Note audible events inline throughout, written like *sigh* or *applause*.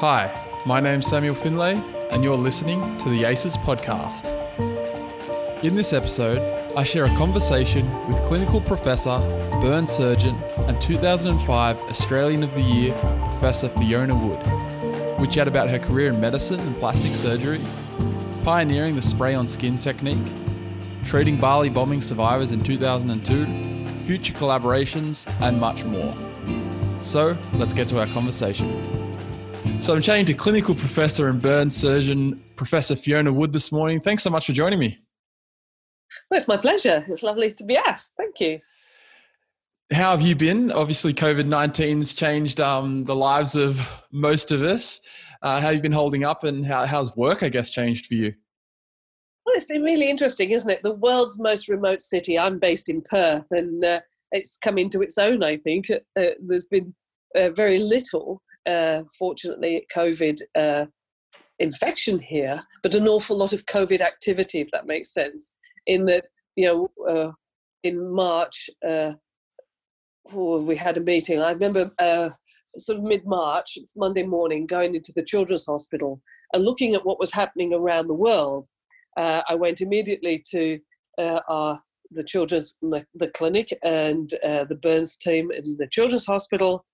Hi, my name's Samuel Findlay, and you're listening to the ACES podcast. In this episode, I share a conversation with clinical professor, burn surgeon, and 2005 Australian of the Year, Professor Fiona Wood. We chat about her career in medicine and plastic surgery, pioneering the spray on skin technique, treating Bali bombing survivors in 2002, future collaborations, and much more. So, let's get to our conversation. So I'm chatting to clinical professor and burn surgeon, Professor Fiona Wood, this morning. Thanks so much for joining me. Well, it's my pleasure. It's lovely to be asked. Thank you. How have you been? Obviously, COVID 19's changed um, the lives of most of us. Uh, how have you been holding up, and how, how's work, I guess, changed for you? Well, it's been really interesting, isn't it? The world's most remote city. I'm based in Perth, and uh, it's come into its own, I think. Uh, there's been uh, very little uh, fortunately, COVID uh, infection here, but an awful lot of COVID activity, if that makes sense. In that, you know, uh, in March, uh, oh, we had a meeting. I remember uh, sort of mid March, Monday morning, going into the children's hospital and looking at what was happening around the world. Uh, I went immediately to our the children's the clinic and the burns team in the children's hospital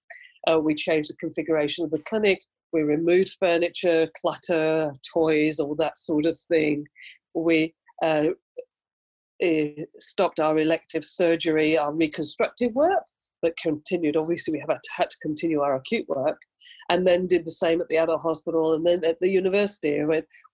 uh, we changed the configuration of the clinic. We removed furniture, clutter, toys, all that sort of thing. We uh, stopped our elective surgery, our reconstructive work, but continued. Obviously, we have had to continue our acute work, and then did the same at the adult hospital and then at the university.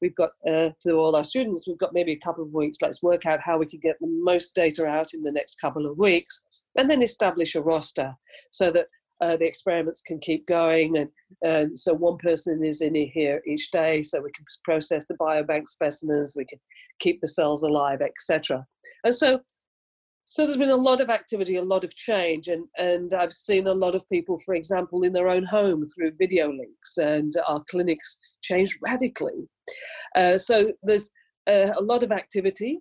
we've got uh, to all our students, we've got maybe a couple of weeks. Let's work out how we can get the most data out in the next couple of weeks, and then establish a roster so that uh, the experiments can keep going. And so one person is in here each day, so we can process the biobank specimens, we can keep the cells alive, etc. And so, so there's been a lot of activity, a lot of change, and and I've seen a lot of people, for example, in their own home through video links, and our clinics changed radically. Uh, so there's uh, a lot of activity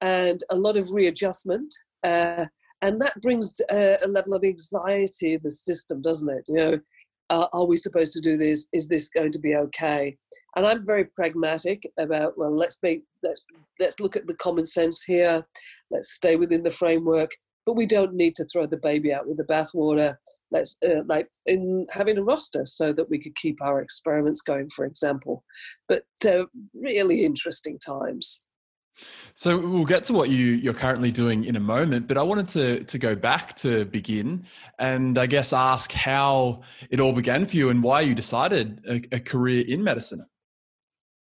and a lot of readjustment. Uh, and that brings uh, a level of anxiety in the system, doesn't it? You know, uh, are we supposed to do this? Is this going to be okay? And I'm very pragmatic about well, let's make let's let's look at the common sense here. Let's stay within the framework, but we don't need to throw the baby out with the bathwater. Let's uh, like in having a roster so that we could keep our experiments going, for example. But uh, really interesting times. So we'll get to what you you're currently doing in a moment, but I wanted to to go back to begin and I guess ask how it all began for you and why you decided a, a career in medicine.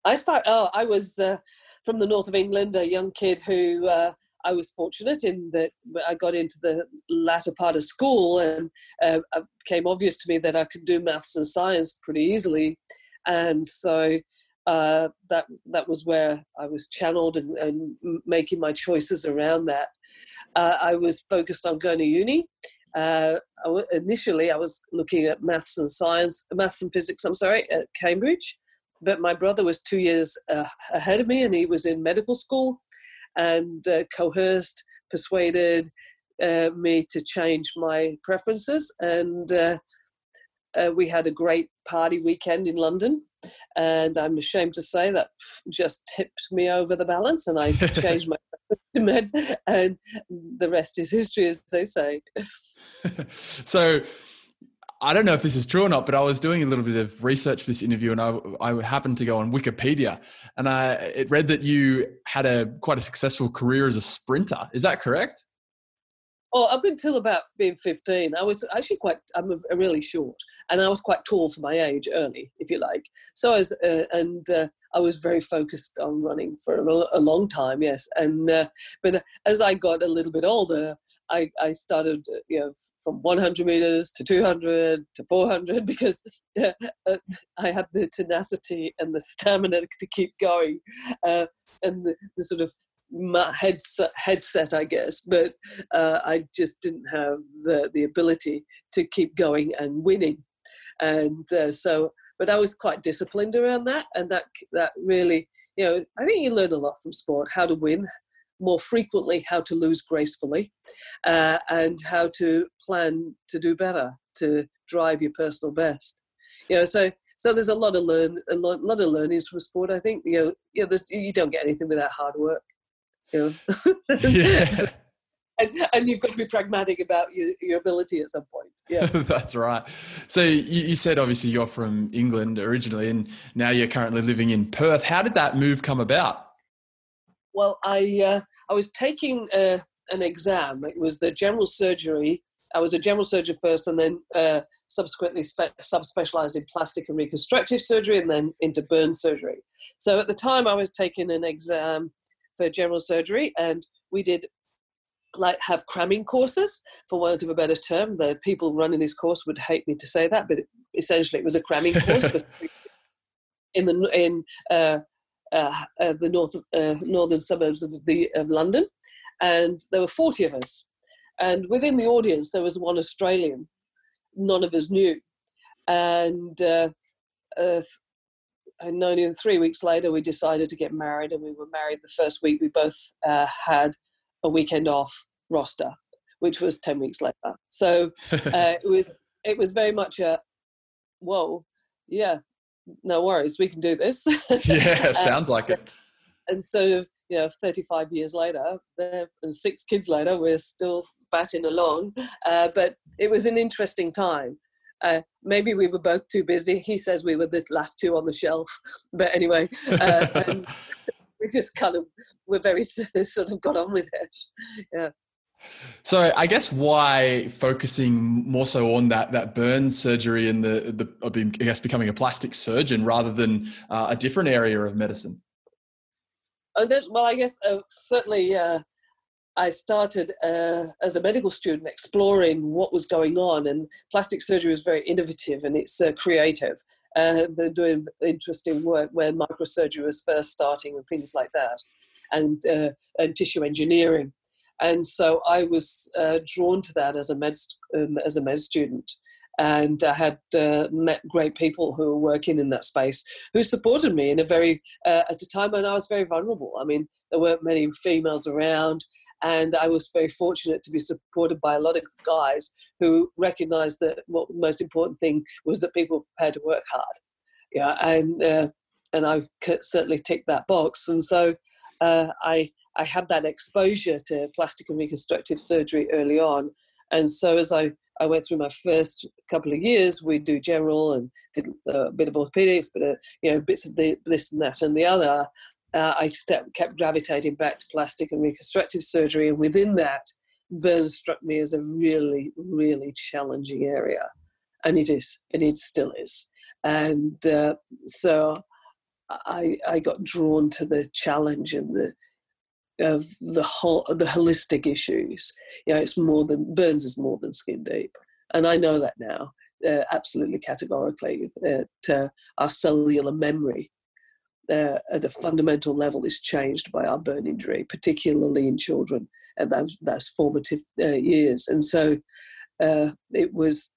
I start. Oh, I was uh, from the north of England, a young kid who uh, I was fortunate in that I got into the latter part of school and uh, it became obvious to me that I could do maths and science pretty easily, and so uh, that that was where I was channeled and, and making my choices around that. Uh, I was focused on going to uni. Uh, initially, I was looking at maths and science, maths and physics. I'm sorry, at Cambridge, but my brother was two years uh, ahead of me, and he was in medical school, and uh, coerced, persuaded uh, me to change my preferences, and we had a great party weekend in London, and I'm ashamed to say that just tipped me over the balance, and I *laughs* changed my med, and the rest is history, as they say. *laughs* so. I don't know if this is true or not, but I was doing a little bit of research for this interview, and I, I happened to go on Wikipedia, and I it read that you had a quite a successful career as a sprinter. Is that correct? Oh, up until about being 15, I was actually quite, I'm really short, and I was quite tall for my age early, if you like. So I was, uh, and uh, I was very focused on running for a, a long time, yes. And, uh, but as I got a little bit older, I, I started, uh, you know, from 100 meters to 200 to 400 *laughs* because uh, I had the tenacity and the stamina to keep going, uh, and the, the sort of headset, headset I guess, but uh, I just didn't have the, the ability to keep going and winning. And uh, so, but I was quite disciplined around that, and that that really, you know, I think you learn a lot from sport: how to win more frequently, how to lose gracefully, uh, and how to plan to do better, to drive your personal best. You know, so so there's a lot of learn a lot, lot of learnings from sport. I think you know, you know, you don't get anything without hard work. You know? yeah. *laughs* and, and you've got to be pragmatic about your, your ability at some point. Yeah, *laughs* that's right. So you, you, said obviously you're from England originally, and now you're currently living in Perth. How did that move come about? Well, I uh, I was taking uh, an exam. It was the general surgery. I was a general surgeon first, and then uh, subsequently spe- subspecialized in plastic and reconstructive surgery, and then into burn surgery. So at the time, I was taking an exam for general surgery, and we did like have cramming courses for want of a better term. The people running this course would hate me to say that but essentially it was a cramming course *laughs* in the in uh, uh, uh, the north uh, northern suburbs of the of london and there were 40 of us. And within the audience there was one australian. None of us knew. And uh, uh, and only three weeks later we decided to get married and we were married the first week we both had a weekend off roster, which was 10 weeks later. So *laughs* uh, it was it was very much a whoa, yeah, no worries, we can do this. *laughs* yeah, *laughs* sounds like it. And sort of, you know, 35 years later, and six kids later, we're still batting along. Uh, but it was an interesting time. Uh, maybe we were both too busy. He says we were the last two on the shelf. But anyway, uh, *laughs* *laughs* we just kind of were very sort of got on with it. Yeah. So I guess why focusing more so on that that burn surgery and the the I guess becoming a plastic surgeon rather than uh, a different area of medicine. Oh, well, I guess uh, certainly uh, I started uh, as a medical student exploring what was going on, and plastic surgery is very innovative and it's uh, creative. Uh, they're doing interesting work where microsurgery was first starting and things like that, and uh, and tissue engineering. And so I was uh, drawn to that as a med um, as a med student, and I had uh, met great people who were working in that space who supported me in a very at a time when I was very vulnerable. I mean, there weren't many females around, and I was very fortunate to be supported by a lot of guys who recognised that what the most important thing was that people prepared to work hard. Yeah, and uh, and I certainly ticked that box, and so uh, I I had that exposure to plastic and reconstructive surgery early on, and so as I I went through my first couple of years, we do general and did a bit of orthopedics, but uh, you know bits of the, this and that and the other. Uh, I step, kept gravitating back to plastic and reconstructive surgery, and within that, burns struck me as a really, really challenging area, and it is, and it still is. And uh, so I, I got drawn to the challenge and the of the whole the holistic issues. You know, it's more than burns is more than skin deep, and I know that now. Uh, absolutely categorically that uh, our cellular memory uh, at a fundamental level is changed by our burn injury, particularly in children at those, those formative uh, years. And so uh, it was,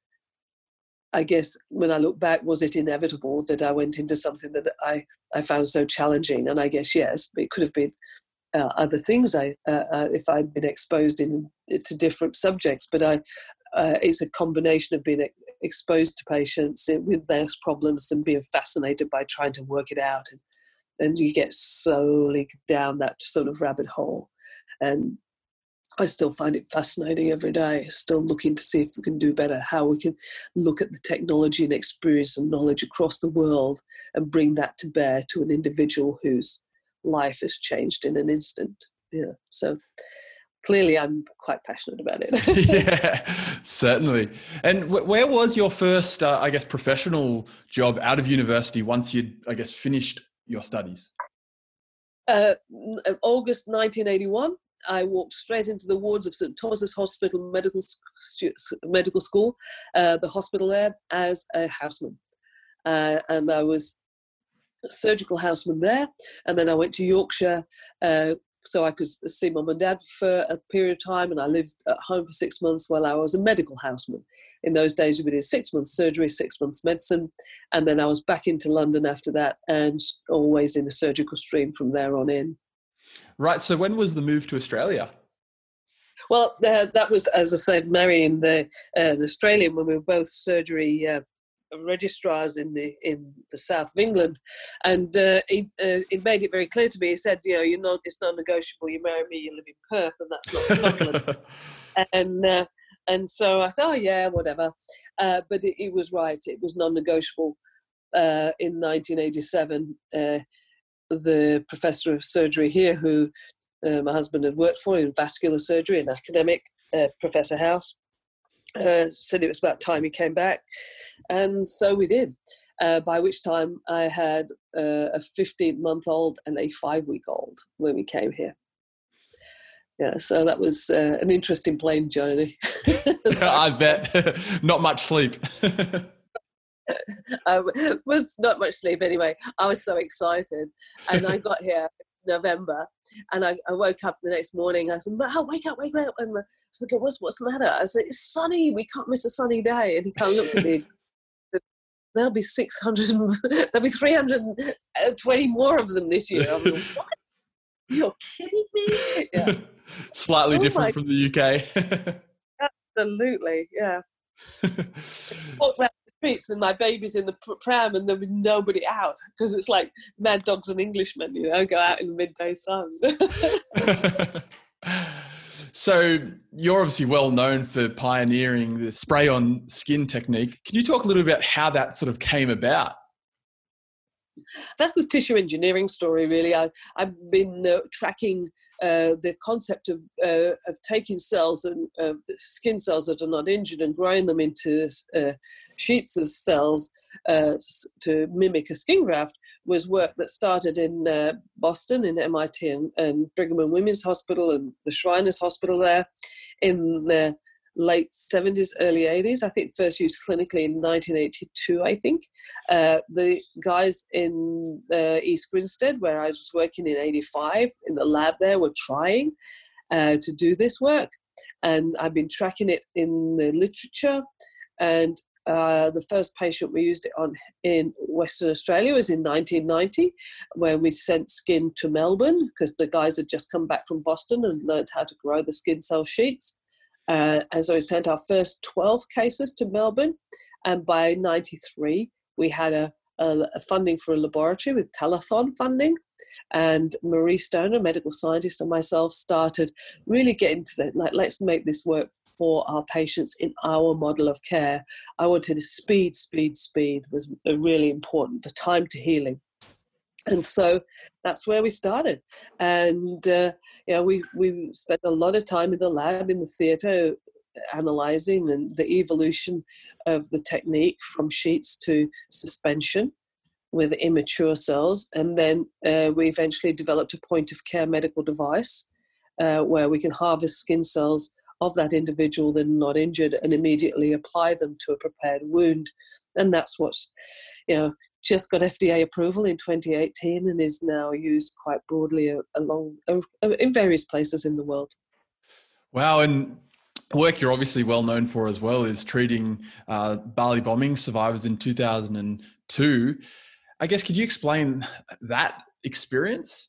I guess, when I look back, was it inevitable that I went into something that I, I found so challenging? And I guess yes, but it could have been uh, other things I, uh, uh, if I'd been exposed in to different subjects. But I, it's a combination of being exposed to patients with those problems and being fascinated by trying to work it out, and, and you get slowly down that sort of rabbit hole. And I still find it fascinating every day. Still looking to see if we can do better, how we can look at the technology and experience and knowledge across the world and bring that to bear to an individual who's life has changed in an instant. Yeah. So clearly I'm quite passionate about it. *laughs* yeah, *laughs* certainly. And w- where was your first, uh, I guess, professional job out of university once you'd, I guess, finished your studies? Uh, August 1981. I walked straight into the wards of St Thomas's Hospital Medical Medical School, uh, the hospital there, as a houseman, uh, and I was surgical houseman there, and then I went to Yorkshire uh, so I could see mum and dad for a period of time, and I lived at home for six months while I was a medical houseman. In those days, we did six months surgery, six months medicine, and then I was back into London after that, and always in a surgical stream from there on in. Right. So when was the move to Australia? Well, uh, that was, as I said, marrying the uh, an Australian when we were both surgery uh, registrars in the in the south of England, and uh, he, uh, he made it very clear to me. He said, "You know, you're not. It's non-negotiable. You marry me, you live in Perth, and that's not Scotland." *laughs* and uh, and so I thought, oh yeah, whatever. Uh, but he was right. It was non-negotiable. Uh, in 1987, uh, the professor of surgery here, who my husband had worked for in vascular surgery, an academic, Professor House, uh, said it was about time he came back. And so we did. Uh, by which time I had uh, a 15 month old and a five week old when we came here. Yeah, so that was uh, an interesting plane journey. *laughs* I bet. *laughs* not much sleep. *laughs* I was not much sleep anyway. I was so excited. And I got here November and I, I, woke up the next morning. I said, oh, wake up, wake up. And uh, was like, what's, what's the matter? I said, it's sunny. We can't miss a sunny day. And he kind of looked at me. There'll be 600, *laughs* there'll be 320 uh, more of them this year. I'm like, what? You're kidding me? Yeah. *laughs* Slightly oh different from the UK. *laughs* Absolutely, yeah. around streets with my babies in the pram and there'll be nobody out because it's like mad dogs and Englishmen, you know, go out in the midday sun. *laughs* So you're obviously well known for pioneering the spray on skin technique. Can you talk a little bit about how that sort of came about? That's the tissue engineering story, really. I, have been uh, tracking uh, the concept of, uh, of taking cells and uh, skin cells that are not injured and growing them into uh, sheets of cells uh, to mimic a skin graft was work that started in Boston, in MIT and, and, Brigham and Women's Hospital and the Shriners Hospital there in the late 70s, early 80s. I think first used clinically in 1982, I think. Uh, the guys in uh, East Grinstead, where I was working in 85, in the lab there, were trying uh, to do this work. And I've been tracking it in the literature. And uh, the first patient we used it on in Western Australia was in 1990, when we sent skin to Melbourne because the guys had just come back from Boston and learned how to grow the skin cell sheets. Uh, and so we sent our first 12 cases to Melbourne. And by 93, we had a, a, a funding for a laboratory with telethon funding and Marie Stoner, a medical scientist, and myself started really getting to that. Like, let's make this work for our patients in our model of care. I wanted speed, speed, speed was really important. The time to healing. And so that's where we started. And, uh, know, we, we spent a lot of time in the lab, in the theatre, analyzing and the evolution of the technique from sheets to suspension with immature cells. And then uh, we eventually developed a point of care medical device uh, where we can harvest skin cells of that individual that are not injured and immediately apply them to a prepared wound. And that's what's, you know, just got FDA approval in 2018 and is now used quite broadly along in various places in the world. Wow. And work you're obviously well known for as well is treating uh, Bali bombing survivors in 2002. I guess could you explain that experience?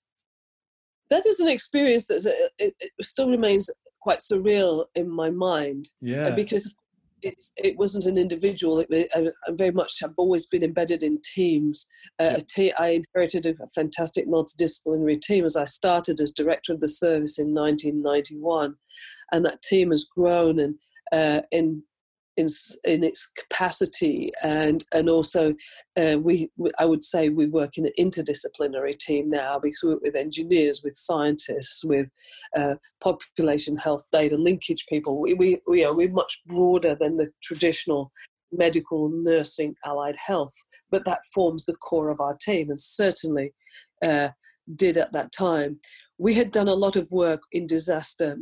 That is an experience that still remains quite surreal in my mind. Yeah. Because it's it wasn't an individual. It, I, I, very much have always been embedded in teams. Uh, te- I inherited a fantastic multidisciplinary team as I started as director of the service in 1991, and that team has grown and uh, in in, in its capacity and and also uh, we I would say we work in an interdisciplinary team now because we work with engineers, with scientists, with uh, population health data linkage people. We, we, we are we're much broader than the traditional medical, nursing, allied health, but that forms the core of our team and certainly uh, did at that time. We had done a lot of work in disaster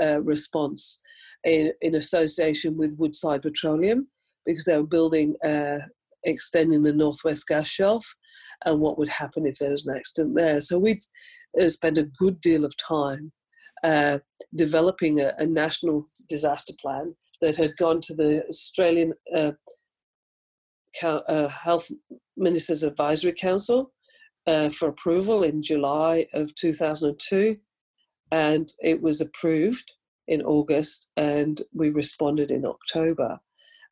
uh, response in, in association with Woodside Petroleum because they were building, uh, extending the Northwest Gas Shelf and what would happen if there was an accident there. So we'd uh, spent a good deal of time uh, developing a, a, national disaster plan that had gone to the Australian uh, uh, Health Ministers Advisory Council uh, for approval in July of 2002, and it was approved in August and we responded in October.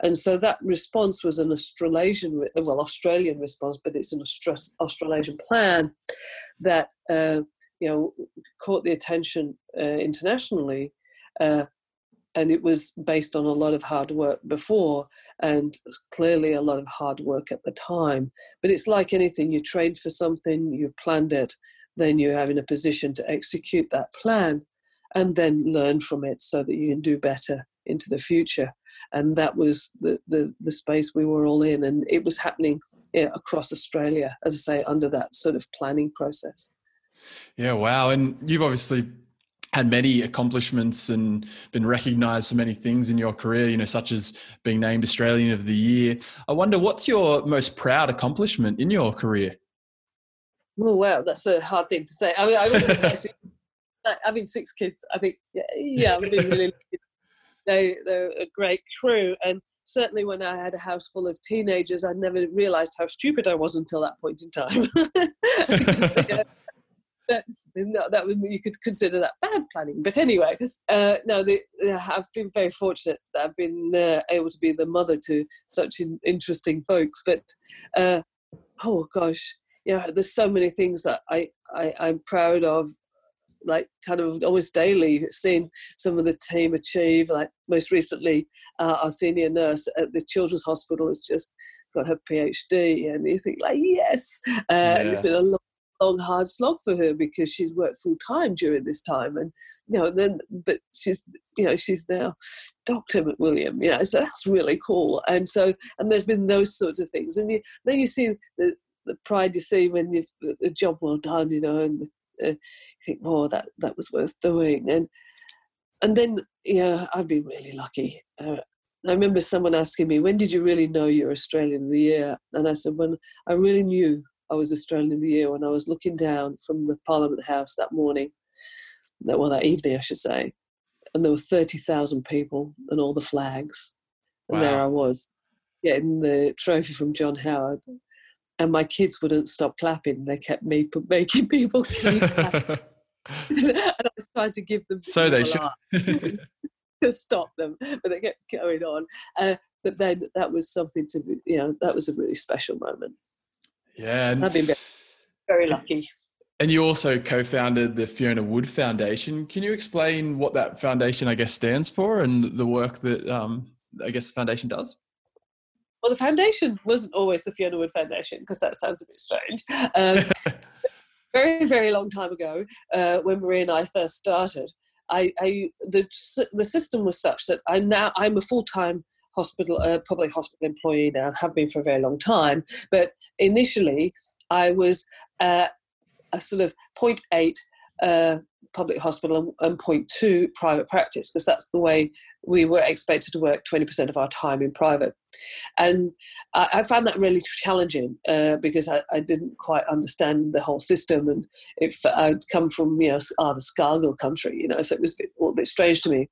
And so that response was an Australasian, well, Australian response, but it's an Australasian plan that uh, you know caught the attention uh, internationally. Uh, and it was based on a lot of hard work before and clearly a lot of hard work at the time but it's like anything you trained for something you planned it then you have in a position to execute that plan and then learn from it so that you can do better into the future and that was the, the, the space we were all in and it was happening yeah, across australia as i say under that sort of planning process yeah wow and you've obviously had many accomplishments and been recognized for many things in your career, you know, such as being named Australian of the Year. I wonder what's your most proud accomplishment in your career? Oh, wow, that's a hard thing to say. I mean, I *laughs* actually, having six kids, I think, yeah, yeah I've been really they, they're a great crew. And certainly when I had a house full of teenagers, I never realized how stupid I was until that point in time. *laughs* that, that would, you could consider that bad planning. But anyway, uh, no, the, I've been very fortunate that I've been uh, able to be the mother to such in, interesting folks. But uh, oh gosh, yeah, there's so many things that I, I I'm proud of. Like kind of almost daily, seeing some of the team achieve. Like most recently, uh, our senior nurse at the Children's Hospital has just got her PhD, and you think like yes, uh, yeah. and it's been a long long hard slog for her because she's worked full time during this time and you know then but she's you know she's now dr mcwilliam you know so that's really cool and so and there's been those sorts of things and you, then you see the, the pride you see when you've the job well done you know and uh, you think oh that that was worth doing. And and then yeah i've been really lucky. Uh, I remember someone asking me, when did you really know you're Australian of the Year? And I said, when I really knew I was Australian of the Year when I was looking down from the Parliament House that morning, that well that evening I should say, and there were thirty thousand people and all the flags, and wow. there I was getting the trophy from John Howard, and my kids wouldn't stop clapping. They kept me *laughs* making people keep clapping. *laughs* *laughs* and I was trying to give them so they should to stop them, but they kept going on. Uh, but then that was something to you know that was a really special moment. Yeah. I've been very, very lucky. And you also co-founded the Fiona Wood Foundation. Can you explain what that foundation, I guess, stands for and the work that um, I guess the foundation does? Well, the foundation wasn't always the Fiona Wood Foundation because that sounds a bit strange. Um, *laughs* very, very long time ago, uh, when Marie and I first started, I, I, the the system was such that I now I'm a full time hospital, uh, public hospital employee now, have been for a very long time. But initially, I was uh, a sort of 0.8 uh, public hospital and 0.2 private practice, because that's the way we were expected to work 20% of our time in private. And I, I found that really challenging uh, because I, I, didn't quite understand the whole system. And if I'd come from, you know, ah, the Scargill country, you know, so it was a, bit, a little bit strange to me.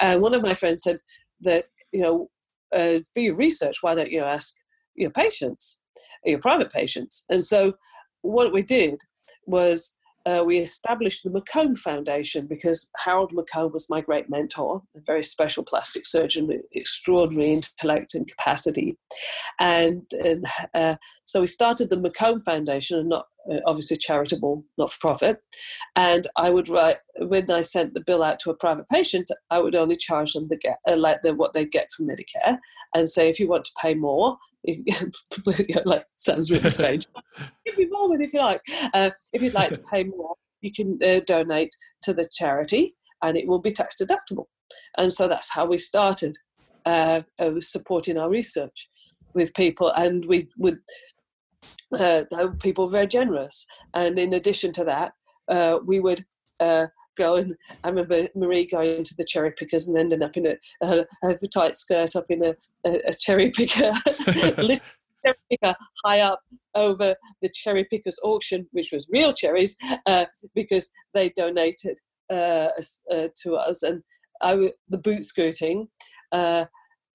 And one of my friends said that, you know, uh, for your research, why don't you ask your patients, your private patients? And so what we did was uh, we established the McComb Foundation because Harold McComb was my great mentor, a very special plastic surgeon with extraordinary intellect and capacity. And, and uh, so we started the McComb Foundation, and not obviously charitable, not for profit. And I would write when I sent the bill out to a private patient, I would only charge them the get, uh, like the, what they get from Medicare, and say if you want to pay more, if, *laughs* *laughs* like sounds really strange, *laughs* give me more if you like. Uh, if you'd like to pay more, you can uh, donate to the charity, and it will be tax deductible. And so that's how we started uh, supporting our research with people, and we would uh, people were very generous. And in addition to that, uh, we would uh, go and I remember Marie going to the cherry pickers and ending up in a, a, a tight skirt up in a, a, a cherry picker. *laughs* cherry picker high up over the cherry pickers auction, which was real cherries, uh, because they donated uh, uh, to us. And I w- the boot scooting,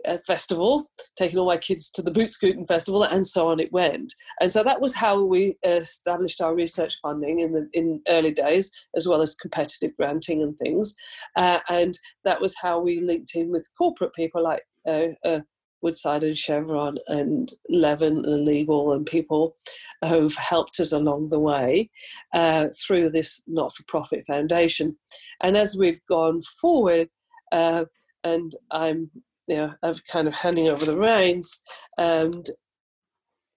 uh, festival, taking all my kids to the boot scooting festival, and so on it went. And so that was how we established our research funding in the in early days, as well as competitive granting and things. Uh, and that was how we linked in with corporate people like uh, uh, Woodside and Chevron and Lavan and Legal and people who've helped us along the way uh, through this not for profit foundation. And as we've gone forward, uh, and I'm you know, I'm kind of handing over the reins, and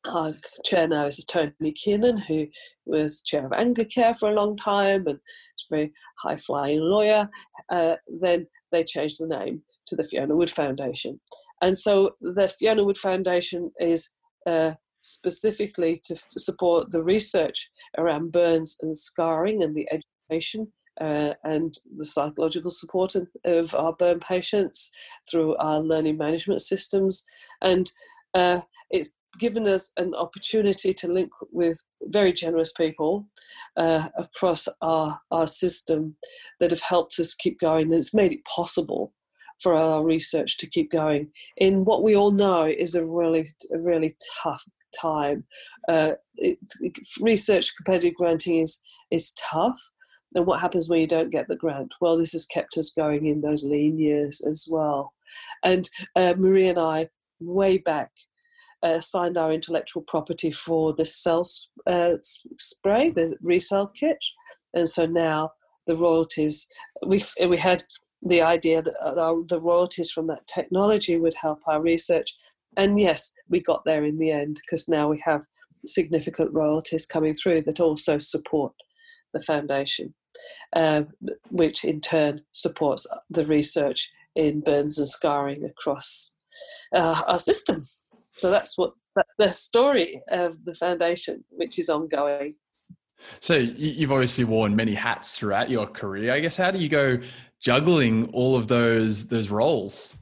our chair now is Tony Keenan, who was chair of Anglicare for a long time and is a very high flying lawyer. Uh, then they changed the name to the Fiona Wood Foundation. And so the Fiona Wood Foundation is uh, specifically to f- support the research around burns and scarring and the education uh, and the psychological support of, our burn patients through our learning management systems. And uh, it's given us an opportunity to link with very generous people uh, across our, our system that have helped us keep going. And it's made it possible for our research to keep going in what we all know is a really, a really tough time. Uh, it, research competitive granting is is tough. And what happens when you don't get the grant? Well, this has kept us going in those lean years as well. And uh, Marie and I, way back, uh, signed our intellectual property for the cell uh, spray, the ReCell kit. And so now the royalties, we we had the idea that uh, the royalties from that technology would help our research. And yes, we got there in the end because now we have significant royalties coming through that also support the foundation, uh, which in turn supports the research in burns and scarring across uh, our system. So that's what that's the story of the foundation, which is ongoing. So you've obviously worn many hats throughout your career. I guess how do you go juggling all of those those roles?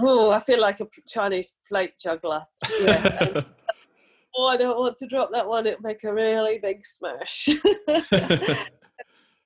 Oh, I feel like a Chinese plate juggler. Yeah. *laughs* oh, I don't want to drop that one. It'll make a really big smash. *laughs*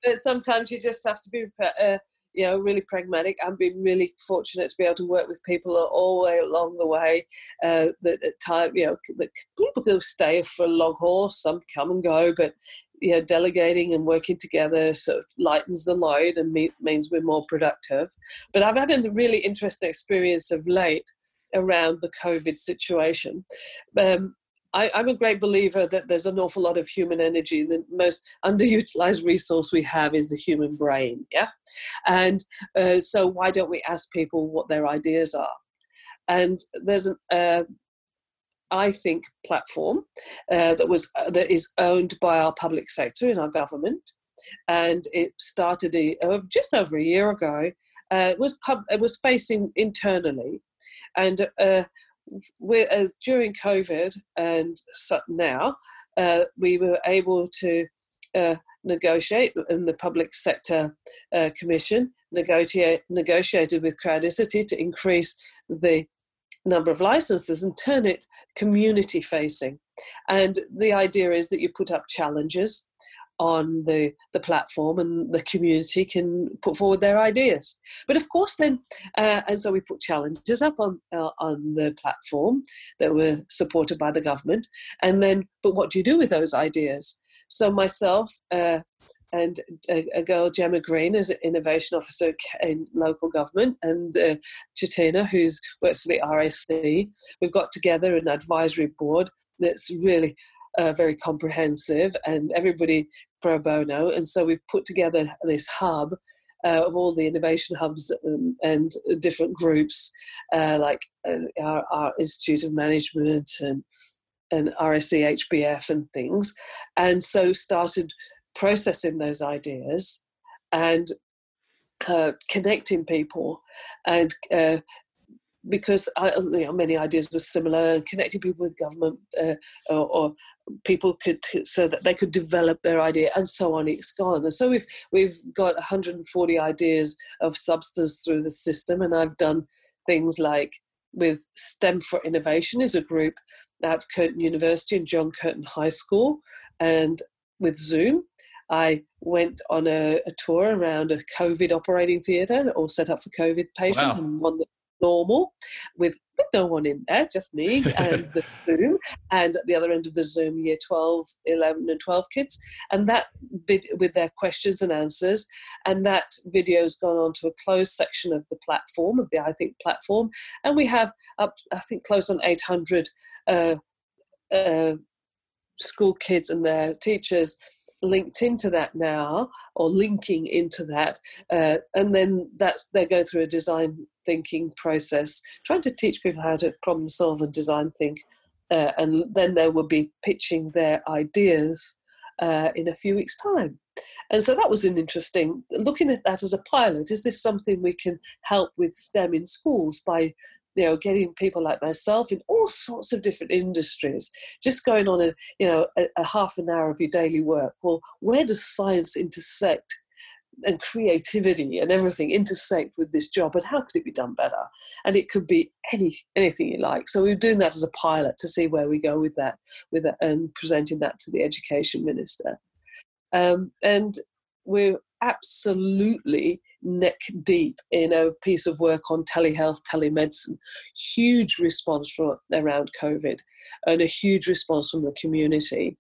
but sometimes you just have to be, uh, you know, really pragmatic. I've been really fortunate to be able to work with people all the way along the way. Uh, that at time, you know, that people do stay for a long haul. Some come and go, but you know, delegating and working together sort of lightens the load and me- means we're more productive. But I've had a really interesting experience of late around the COVID situation. Um, I, am a great believer that there's an awful lot of human energy. The most underutilized resource we have is the human brain. Yeah, and uh, so why don't we ask people what their ideas are? And there's an, uh, I think, platform uh, that was uh, that is owned by our public sector in our government, and it started a, uh, just over a year ago. Uh, it was pub, it was facing internally, and uh, uh, during COVID and now we were able to negotiate in the public sector commission negotiate, negotiated with Crowdicity to increase the number of licenses and turn it community facing. And the idea is that you put up challenges on the, the platform and the community can put forward their ideas. But of course, then, uh, and so we put challenges up on, uh, on the platform that were supported by the government. And then, but what do you do with those ideas? So myself, uh, and a, a, girl, Gemma Green, is an innovation officer in local government, and uh, Chatina, who works for the RAC. We've got together an advisory board that's really uh, very comprehensive and everybody pro bono. And so we've put together this hub uh, of all the innovation hubs um, and different groups uh, like uh, our, our, Institute of Management and and RSC HBF and things, and so started processing those ideas and uh, connecting people and uh, because I, you know, many ideas were similar, connecting people with government uh, or, or, people could so that they could develop their idea and so on. It's gone, and so we've we've got 140 ideas of substance through the system, and I've done things like with STEM for Innovation is a group at Curtin University and John Curtin High School, and with Zoom, I went on a, a tour around a COVID operating theatre, all set up for COVID patients, wow. and one that normal with, with no one in there, just me and the *laughs* Zoom, and at the other end of the Zoom, year 12, 11, and 12 kids, and that vid- with their questions and answers. And that video has gone on to a closed section of the platform, of the I Think platform, and we have up, I think, close on 800 uh, uh, school kids and their teachers linked into that now or linking into that uh, and then that's they go through a design thinking process trying to teach people how to problem solve and design think uh, and then they will be pitching their ideas uh, in a few weeks time and so that was an interesting looking at that as a pilot is this something we can help with stem in schools by you know, getting people like myself in all sorts of different industries, just going on a, you know, a, a half an hour of your daily work. Well, where does science intersect and creativity and everything intersect with this job and how could it be done better and it could be any anything you like so we're doing that as a pilot to see where we go with that with that and presenting that to the education minister um, and we're absolutely neck deep in a piece of work on telehealth, telemedicine. Huge response from around COVID, and a huge response from the community.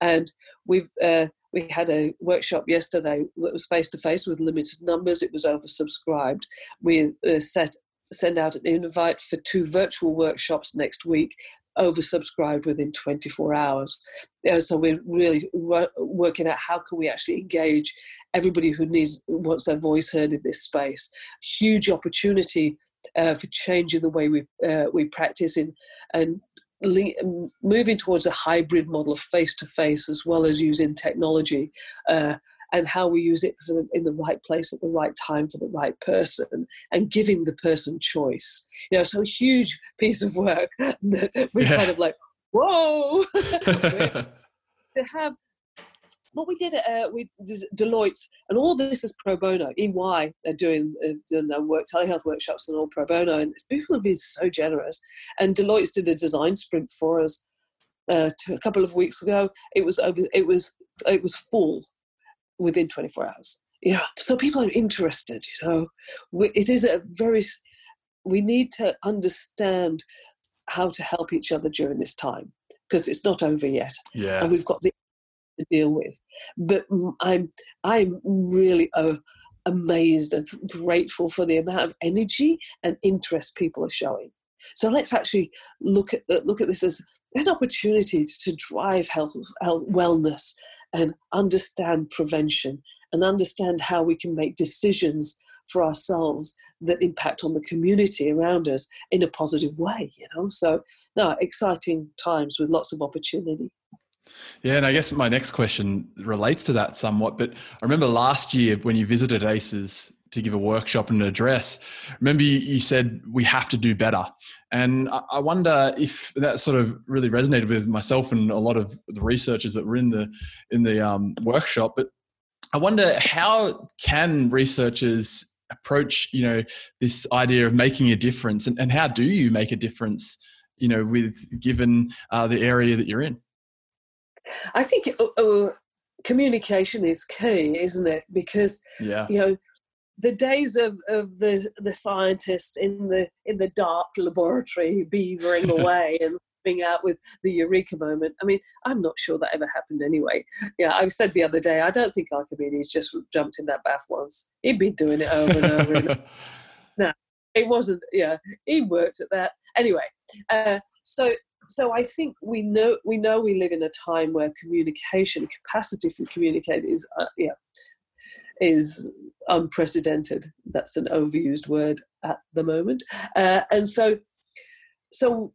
And we've uh, we had a workshop yesterday that was face to face with limited numbers. It was oversubscribed. We uh, set send out an invite for two virtual workshops next week oversubscribed within 24 hours. so we're really working out how can we actually engage everybody who needs wants their voice heard in this space. Huge opportunity uh, for changing the way we uh, we practice in and le- moving towards a hybrid model of face to face as well as using technology. Uh, and how we use it the, in the right place at the right time for the right person and giving the person choice. You know, so a huge piece of work *laughs* that we're yeah. kind of like, whoa, *laughs* *laughs* to have what we did at uh, we Deloitte's, and all this is pro bono. EY they're doing uh, doing their work, telehealth workshops, and all pro bono. And people have been so generous. And Deloitte's did a design sprint for us uh, a couple of weeks ago. It was it was it was full within 24 hours. Yeah, so people are interested. You know, it is a very. We need to understand how to help each other during this time because it's not over yet. Yeah, and we've got the to deal with. But I'm I'm really uh, amazed and grateful for the amount of energy and interest people are showing. So let's actually look at look at this as an opportunity to drive health, health wellness and understand prevention and understand how we can make decisions for ourselves that impact on the community around us in a positive way you know so no exciting times with lots of opportunity yeah, and I guess my next question relates to that somewhat. But I remember last year when you visited ACES to give a workshop and an address, remember you, said we have to do better. And I wonder if that sort of really resonated with myself and a lot of the researchers that were in the in the um, workshop. But I wonder how can researchers approach you know this idea of making a difference, and, and how do you make a difference? You know, with given uh, the area that you're in. I think uh, uh, communication is key, isn't it? Because yeah. you know the days of, of the the scientist in the in the dark laboratory beavering *laughs* away and being out with the eureka moment. I mean, I'm not sure that ever happened anyway. Yeah, I said the other day, I don't think Archimedes just jumped in that bath once. He'd been doing it over and over. and *laughs* no, it wasn't. Yeah, he worked at that anyway. Uh, so so I think we know we know we live in a time where communication capacity for communicate is uh, yeah is unprecedented. That's an overused word at the moment, uh, and so so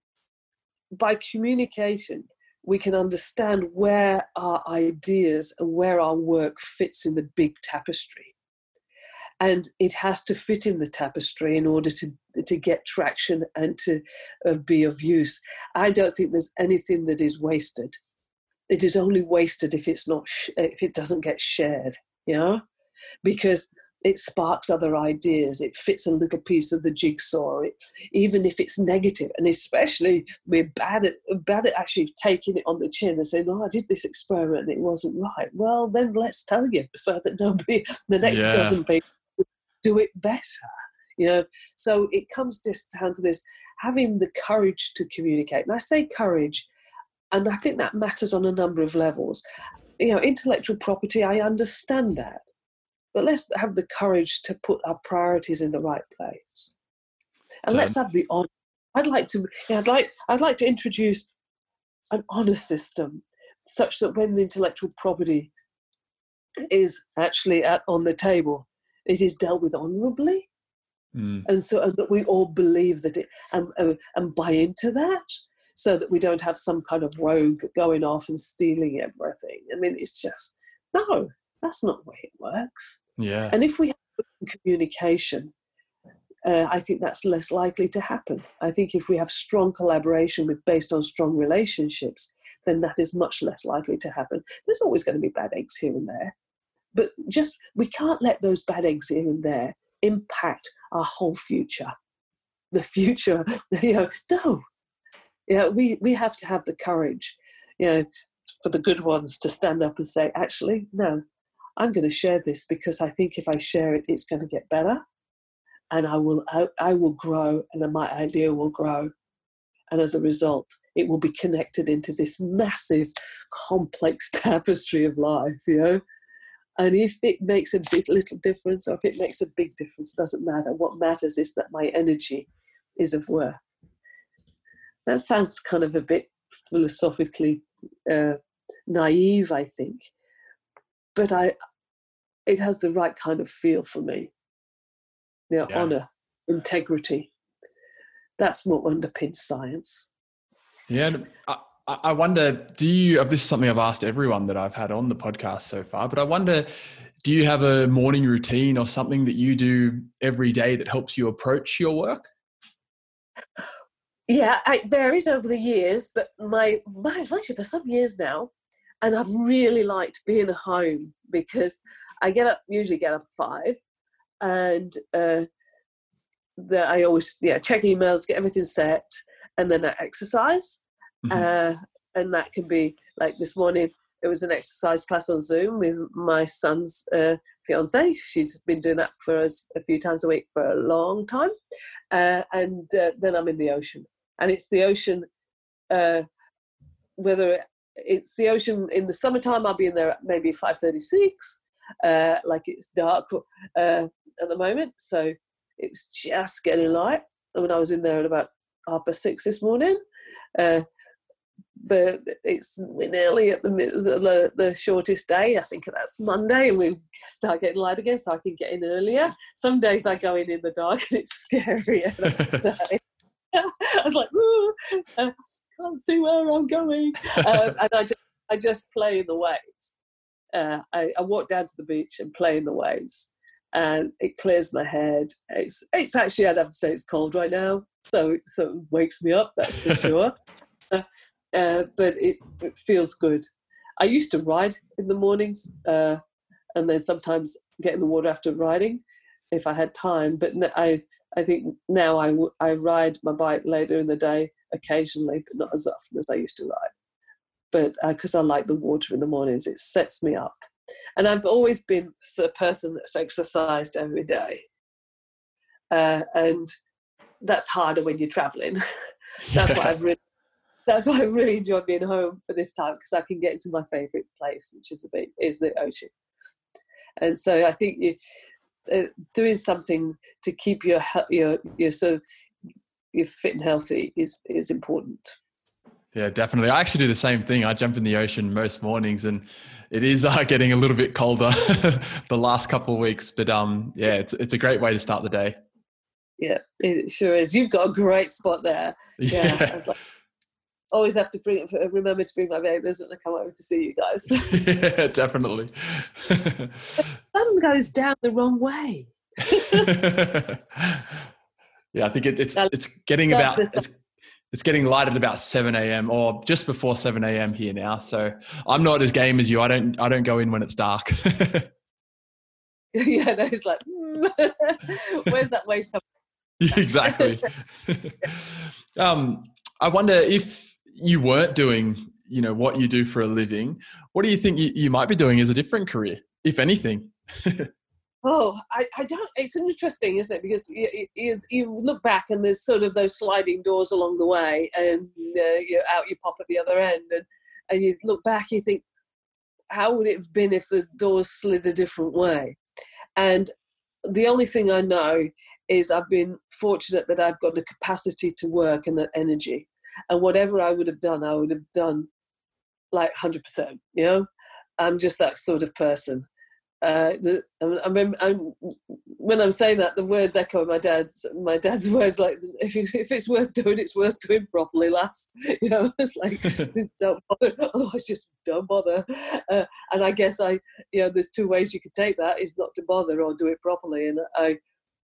by communication we can understand where our ideas and where our work fits in the big tapestry and it has to fit in the tapestry in order to to get traction and to uh, be of use. I don't think there's anything that is wasted. It is only wasted if it's not sh- if it doesn't get shared. You know, because it sparks other ideas. It fits a little piece of the jigsaw, it, even if it's negative. And especially we're bad at bad at actually taking it on the chin and saying, "Oh, I did this experiment and it wasn't right." Well, then let's tell you so that nobody the next yeah. dozen people do it better you know? So it comes just down to this having the courage to communicate. And i say courage and i think that matters on a number of levels. You know intellectual property i understand that. But let's have the courage to put our priorities in the right place. And so, let's have the honor i'd like to you know, i'd like i'd like to introduce an honor system such that when the intellectual property is actually at, on the table, it is dealt with honourably, mm. and so and that we all believe that it and uh, and buy into that, so that we don't have some kind of rogue going off and stealing everything. I mean, it's just no, that's not the way it works. Yeah. And if we have communication, uh, I think that's less likely to happen. I think if we have strong collaboration with based on strong relationships, then that is much less likely to happen. There's always going to be bad eggs here and there, but just we can't let those bad eggs here and there impact our whole future. The future, *laughs* you know, no. Yeah, we, we have to have the courage, you know, for the good ones to stand up and say, actually, no, I'm going to share this because I think if I share it, it's going to get better, and I will I, I will grow, and my idea will grow, and as a result, it will be connected into this massive, complex *laughs* tapestry of life. You know, and if it makes a big little difference or if it makes a big difference, doesn't matter. What matters is that my energy is of worth. That sounds kind of a bit philosophically uh, naive, I think, but I, it has the right kind of feel for me. You know, yeah. honor, integrity. That's what underpins science. Yeah, I, wonder, do you, this is something I've asked everyone that I've had on the podcast so far, but I wonder, do you have a morning routine or something that you do every day that helps you approach your work? Yeah, it varies over the years, but my, my actually for some years now, and I've really liked being home because I get up, usually get up at five, and uh, the, I always yeah check emails, get everything set, and then I exercise Mm-hmm. Uh, and that can be like this morning, it was an exercise class on Zoom with my son's uh, fiance. She's been doing that for us a few times a week for a long time. Uh, and uh, then I'm in the ocean. And it's the ocean, uh, whether it's the ocean in the summertime, I'll be in there at maybe 5.36, uh, like it's dark uh, at the moment. So it was just getting light. when I was in there at about half past six this morning, but it's we're nearly at the, the, the shortest day. I think that's Monday, and we start getting light again, so I can get in earlier. Some days I go in in the dark, and it's *laughs* scary. *laughs* I was like, Ooh, I can't see where I'm going, um, and I just I just play in the waves. Uh, I, I walk down to the beach and play in the waves, and it clears my head. It's it's actually I'd have to say it's cold right now, so so it wakes me up. That's for *laughs* sure. Uh, uh, but it, it, feels good. I used to ride in the mornings uh, and then sometimes get in the water after riding if I had time. But I, I think now I, I ride my bike later in the day occasionally, but not as often as I used to ride. But because uh, I like the water in the mornings, it sets me up. And I've always been a person that's exercised every day. Uh, and that's harder when you're traveling. *laughs* that's what I've really that's why I really enjoy being home for this time because I can get into my favourite place, which is the is the ocean. And so I think you, uh, doing something to keep your your your so you're fit and healthy is is important. Yeah, definitely. I actually do the same thing. I jump in the ocean most mornings, and it is uh, *laughs* getting a little bit colder *laughs* the last couple of weeks. But um, yeah, it's it's a great way to start the day. Yeah, it sure is. You've got a great spot there. *laughs* Yeah, yeah. I was like, always have to bring remember to bring my babies when I come over to see you guys. *laughs* *laughs* yeah, definitely. *laughs* sun goes down the wrong way. yeah, I think it, it's it's getting about it's, it's getting light at about seven a.m. or just before seven a.m. here now. So I'm not as game as you. I don't I don't go in when it's dark. yeah, no, it's like, where's that wave coming? exactly. um, I wonder if you weren't doing you know what you do for a living what do you think you, you might be doing as a different career if anything *laughs* Oh, I, I don't. It's interesting, isn't it? Because you, you, you, look back and there's sort of those sliding doors along the way, and uh, you out you pop at the other end, and and you look back, you think, how would it have been if the doors slid a different way? And the only thing I know is I've been fortunate that I've got the capacity to work and the energy, and whatever I would have done, I would have done like hundred percent. You know, I'm just that sort of person uh, the, I mean, I'm, when I'm saying that, the words echo my dad's. My dad's *laughs* words like, "If, if it's worth doing, it's worth doing properly, last." *laughs* You know, *laughs* it's like, don't bother. Otherwise, just don't bother. Uh, and I guess I, you know, there's two ways you could take that: is not to bother or do it properly. And I,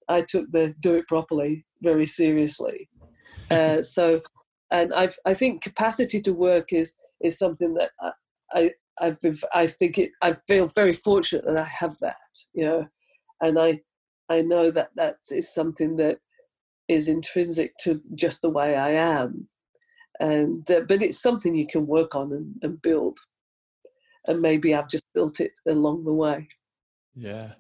I took the do it properly very seriously. Uh, so, and I, I think capacity to work is is something that I, I I've been, I think it, I feel very fortunate that I have that, you know, and I, I know that that is something that is intrinsic to just the way I am, and uh, but it's something you can work on and, and build, and maybe I've just built it along the way. Yeah,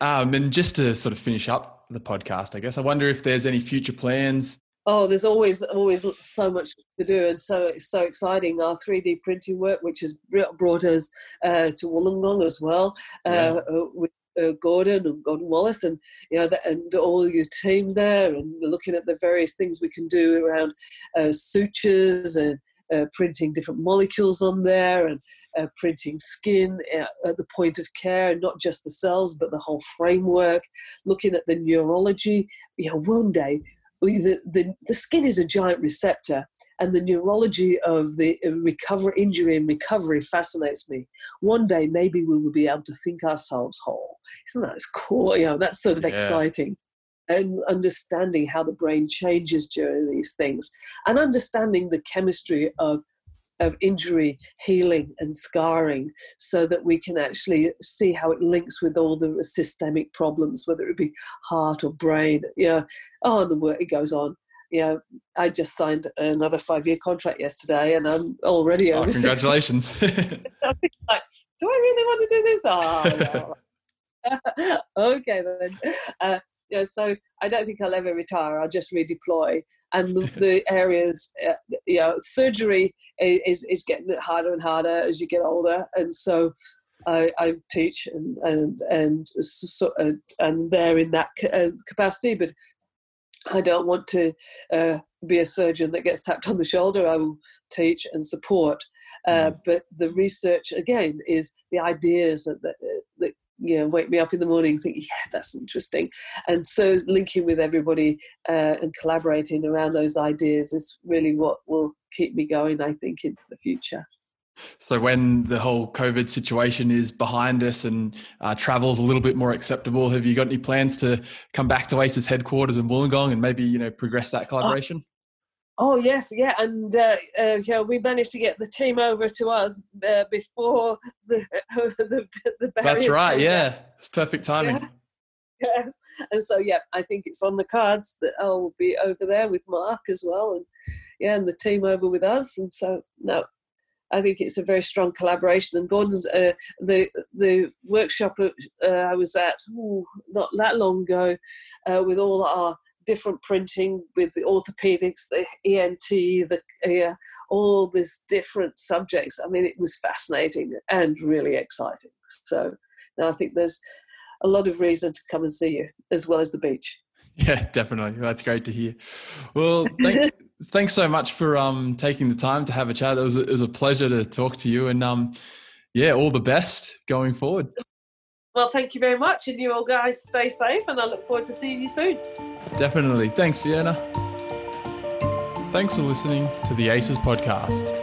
um, and just to sort of finish up the podcast, I guess I wonder if there's any future plans oh, there's always always so much to do, and so it's so exciting. Our 3D printing work, which has brought us uh, to Wollongong as well, uh, yeah. uh, with uh, Gordon and Gordon Wallace, and you know, the, and all your team there, and looking at the various things we can do around uh, sutures and uh, printing different molecules on there, and uh, printing skin at the point of care, and not just the cells, but the whole framework, looking at the neurology. You know, one day the, the, the skin is a giant receptor, and the neurology of the recover injury and recovery fascinates me. One day, maybe we will be able to think ourselves whole. Isn't that cool? You know, that's sort of yeah. exciting. And understanding how the brain changes during these things, and understanding the chemistry of of injury healing and scarring so that we can actually see how it links with all the systemic problems whether it be heart or brain yeah oh and the work it goes on. Yeah i just signed another five year contract yesterday and i'm already oh, *laughs* congratulations. *laughs* Like, do i really want to do this? Oh *laughs* *laughs* okay then uh, yeah so i don't think i'll ever retire i'll just redeploy and the, *laughs* the areas, uh, you know, surgery is, is getting harder and harder as you get older. And so I, I teach and, and, and, so, and they're in that uh, capacity, but I don't want to uh, be a surgeon that gets tapped on the shoulder. I will teach and support. Uh, mm. But the research, again, is the ideas that, that, that you know wake me up in the morning think yeah that's interesting. And so linking with everybody uh, and collaborating around those ideas is really what will keep me going i think into the future. So when the whole covid situation is behind us and uh, travel's a little bit more acceptable have you got any plans to come back to aces headquarters in wollongong and maybe you know progress that collaboration Oh yes, yeah, and uh, uh, yeah, we managed to get the team over to us uh, before the *laughs* the, the That's right. Yeah, it's perfect timing. Yeah. Yes, and so yeah, I think it's on the cards that I'll be over there with Mark as well, and yeah, and the team over with us, and so no, I think it's a very strong collaboration. And Gordon's uh, the the workshop uh, I was at ooh, not that long ago uh, with all our different printing with the orthopedics, the ENT, the uh, all these different subjects. I mean, it was fascinating and really exciting. So now I think there's a lot of reason to come and see you, as well as the beach. *laughs* Yeah, definitely. That's great to hear. Well, thank, *laughs* thanks so much for um, taking the time to have a chat. It was a, it was a pleasure to talk to you, and um, yeah, all the best going forward. Well, thank you very much, and you all guys stay safe, and I look forward to seeing you soon. Definitely. Thanks, Fiona. Thanks for listening to the ACES podcast.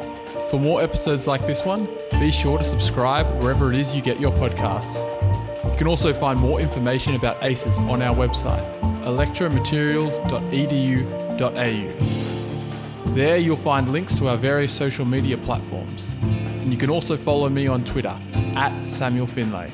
For more episodes like this one, be sure to subscribe wherever it is you get your podcasts. You can also find more information about ACES on our website, electromaterials.edu.au. There you'll find links to our various social media platforms. And you can also follow me on Twitter at Samuel Findlay.